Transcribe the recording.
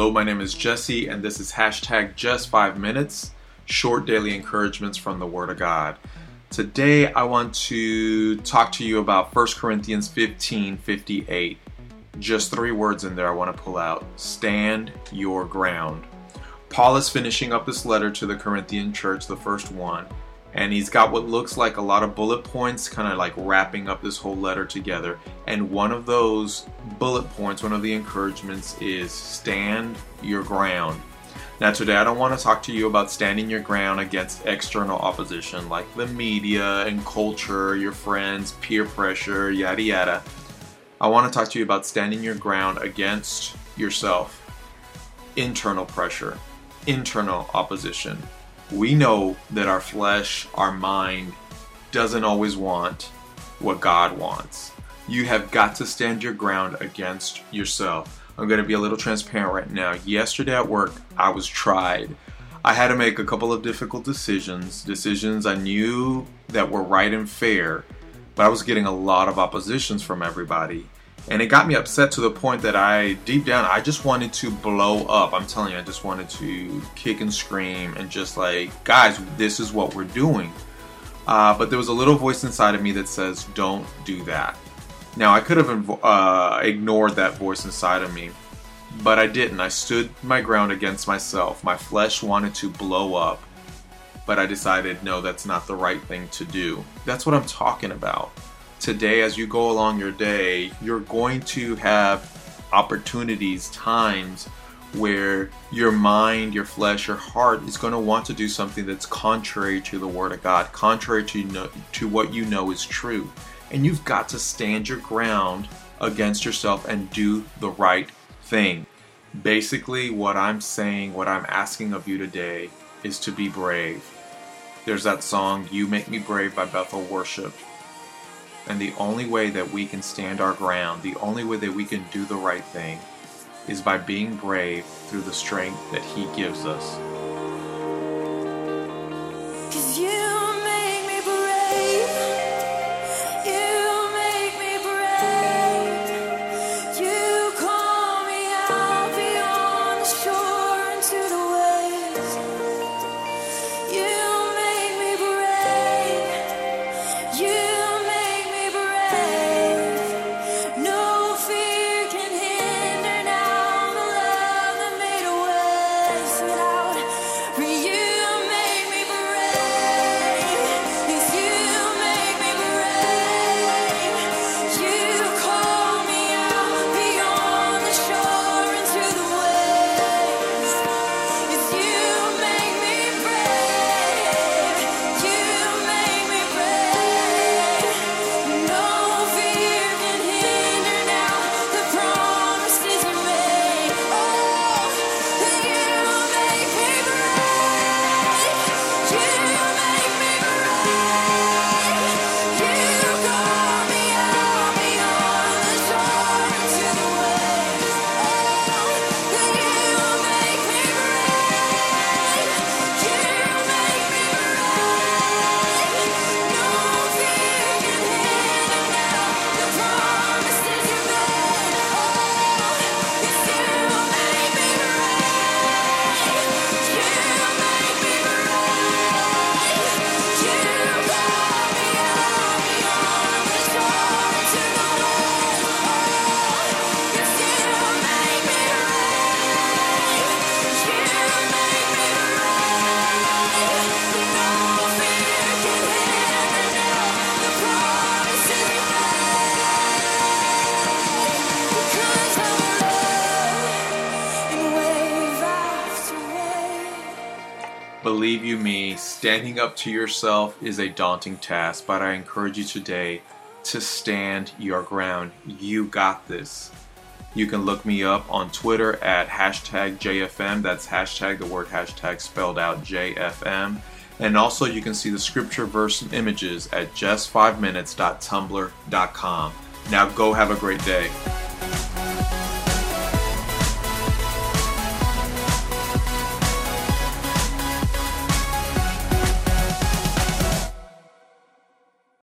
Hello, my name is Jesse, and this is hashtag just five minutes, short daily encouragements from the Word of God. Today, I want to talk to you about 1 Corinthians 15 58. Just three words in there I want to pull out stand your ground. Paul is finishing up this letter to the Corinthian church, the first one, and he's got what looks like a lot of bullet points, kind of like wrapping up this whole letter together. And one of those bullet points, one of the encouragements is stand your ground. Now, today I don't want to talk to you about standing your ground against external opposition like the media and culture, your friends, peer pressure, yada yada. I want to talk to you about standing your ground against yourself, internal pressure, internal opposition we know that our flesh, our mind, doesn't always want what God wants. You have got to stand your ground against yourself. I'm going to be a little transparent right now. Yesterday at work, I was tried. I had to make a couple of difficult decisions, decisions I knew that were right and fair, but I was getting a lot of oppositions from everybody. And it got me upset to the point that I, deep down, I just wanted to blow up. I'm telling you, I just wanted to kick and scream and just like, guys, this is what we're doing. Uh, but there was a little voice inside of me that says, don't do that. Now, I could have uh, ignored that voice inside of me, but I didn't. I stood my ground against myself. My flesh wanted to blow up, but I decided, no, that's not the right thing to do. That's what I'm talking about today as you go along your day, you're going to have opportunities, times where your mind, your flesh, your heart is going to want to do something that's contrary to the Word of God, contrary to, to what you know is true. And you've got to stand your ground against yourself and do the right thing. Basically, what I'm saying, what I'm asking of you today is to be brave. There's that song, You Make Me Brave by Bethel Worship. And the only way that we can stand our ground, the only way that we can do the right thing, is by being brave through the strength that He gives us. Believe you me, standing up to yourself is a daunting task, but I encourage you today to stand your ground. You got this. You can look me up on Twitter at hashtag JFM. That's hashtag the word hashtag spelled out JFM. And also, you can see the scripture verse and images at just5minutes.tumblr.com. Now, go have a great day.